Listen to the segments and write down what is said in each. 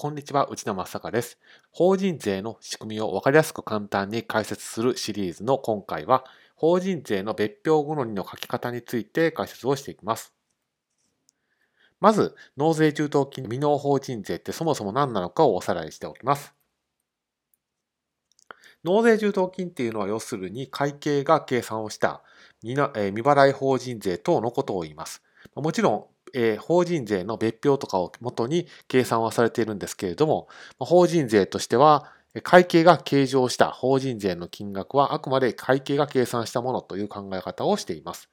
こんにちは、内田正孝です。法人税の仕組みを分かりやすく簡単に解説するシリーズの今回は、法人税の別表好みの書き方について解説をしていきます。まず、納税中等金未納法人税ってそもそも何なのかをおさらいしておきます。納税中等金っていうのは要するに会計が計算をした未払い法人税等のことを言います。もちろんえー、法人税の別表とかをもとに計算はされているんですけれども、法人税としては、会計が計上した法人税の金額はあくまで会計が計算したものという考え方をしています。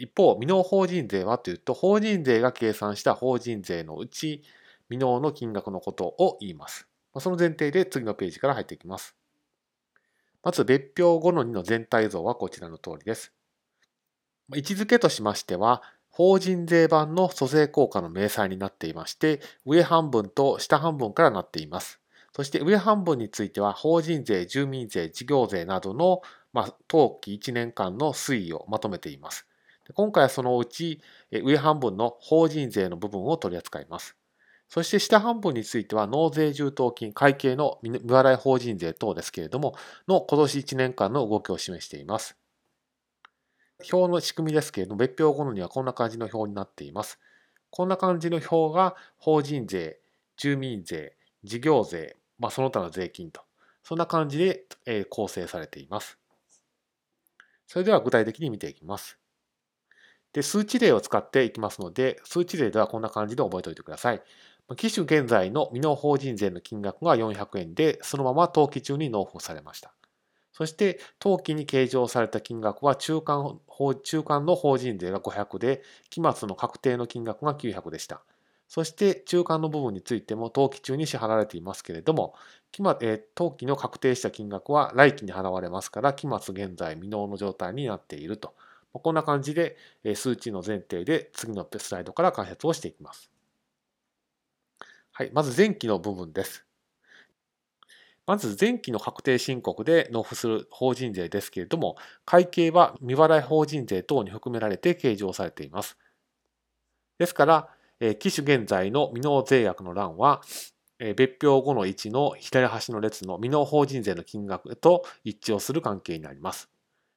一方、未納法人税はというと、法人税が計算した法人税のうち、未納の金額のことを言います。その前提で次のページから入っていきます。まず、別表後の2の全体像はこちらの通りです。位置づけとしましては、法人税版の租税効果の明細になっていまして、上半分と下半分からなっています。そして上半分については、法人税、住民税、事業税などの、まあ、当期1年間の推移をまとめています。今回はそのうち上半分の法人税の部分を取り扱います。そして下半分については納税充当金、会計の未払い法人税等ですけれども、の今年1年間の動きを示しています。表の仕組みですけれども、別表後にはこんな感じの表になっています。こんな感じの表が法人税、住民税、事業税、まあ、その他の税金と、そんな感じで、構成されています。それでは具体的に見ていきます。で、数値例を使っていきますので、数値例ではこんな感じで覚えておいてください。機種現在の未納法人税の金額が400円で、そのまま登記中に納付されました。そして、当期に計上された金額は中間中間の法人税が500で、期末の確定の金額が900でした。そして、中間の部分についても当期中に支払われていますけれども、期末え当期の確定した金額は来期に払われますから、期末現在未納の状態になっていると。こんな感じで、え数値の前提で次のスライドから解説をしていきます。はい、まず前期の部分です。まず前期の確定申告で納付する法人税ですけれども、会計は未払い法人税等に含められて計上されています。ですから、機種現在の未納税額の欄は、別表後の1の左端の列の未納法人税の金額と一致をする関係になります。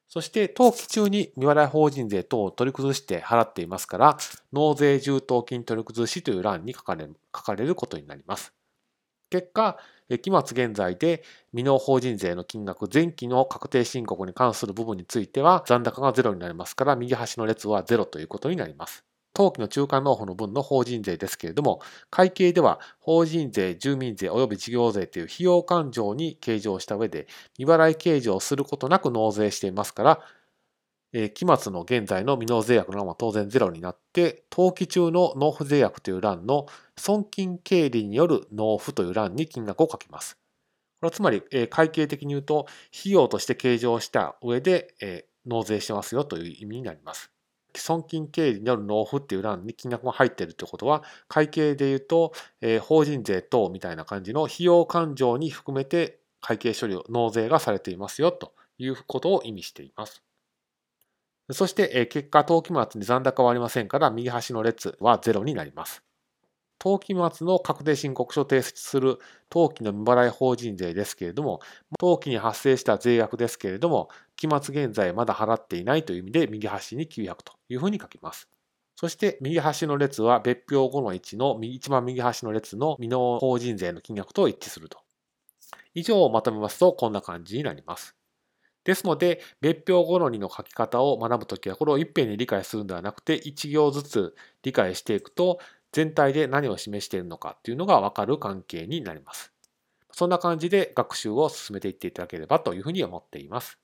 そして、登記中に未払い法人税等を取り崩して払っていますから、納税充当金取り崩しという欄に書かれることになります。結果、期末現在で未納法人税の金額、前期の確定申告に関する部分については残高がゼロになりますから、右端の列はゼロということになります。当期の中間納付の分の法人税ですけれども、会計では法人税、住民税及び事業税という費用勘定に計上した上で、未払い計上することなく納税していますから、えー、期末の現在の未納税額の欄は当然ゼロになって、登記中の納付税額という欄の損金経理による納付という欄に金額を書きます。これはつまり、えー、会計的に言うと、費用として計上した上で、えー、納税してますよという意味になります。損金経理による納付っていう欄に金額が入っているということは、会計で言うと、えー、法人税等みたいな感じの費用勘定に含めて会計処理を納税がされていますよということを意味しています。そして、結果、当期末に残高はありませんから、右端の列は0になります。当期末の確定申告書を提出する当期の未払い法人税ですけれども、当期に発生した税額ですけれども、期末現在まだ払っていないという意味で、右端に900というふうに書きます。そして、右端の列は別表後の位置の一番右端の列の未納法人税の金額と一致すると。以上をまとめますと、こんな感じになります。ですので、別表好みの書き方を学ぶときは、これをいっぺんに理解するんではなくて、1行ずつ理解していくと、全体で何を示しているのかっていうのがわかる関係になります。そんな感じで学習を進めていっていただければというふうに思っています。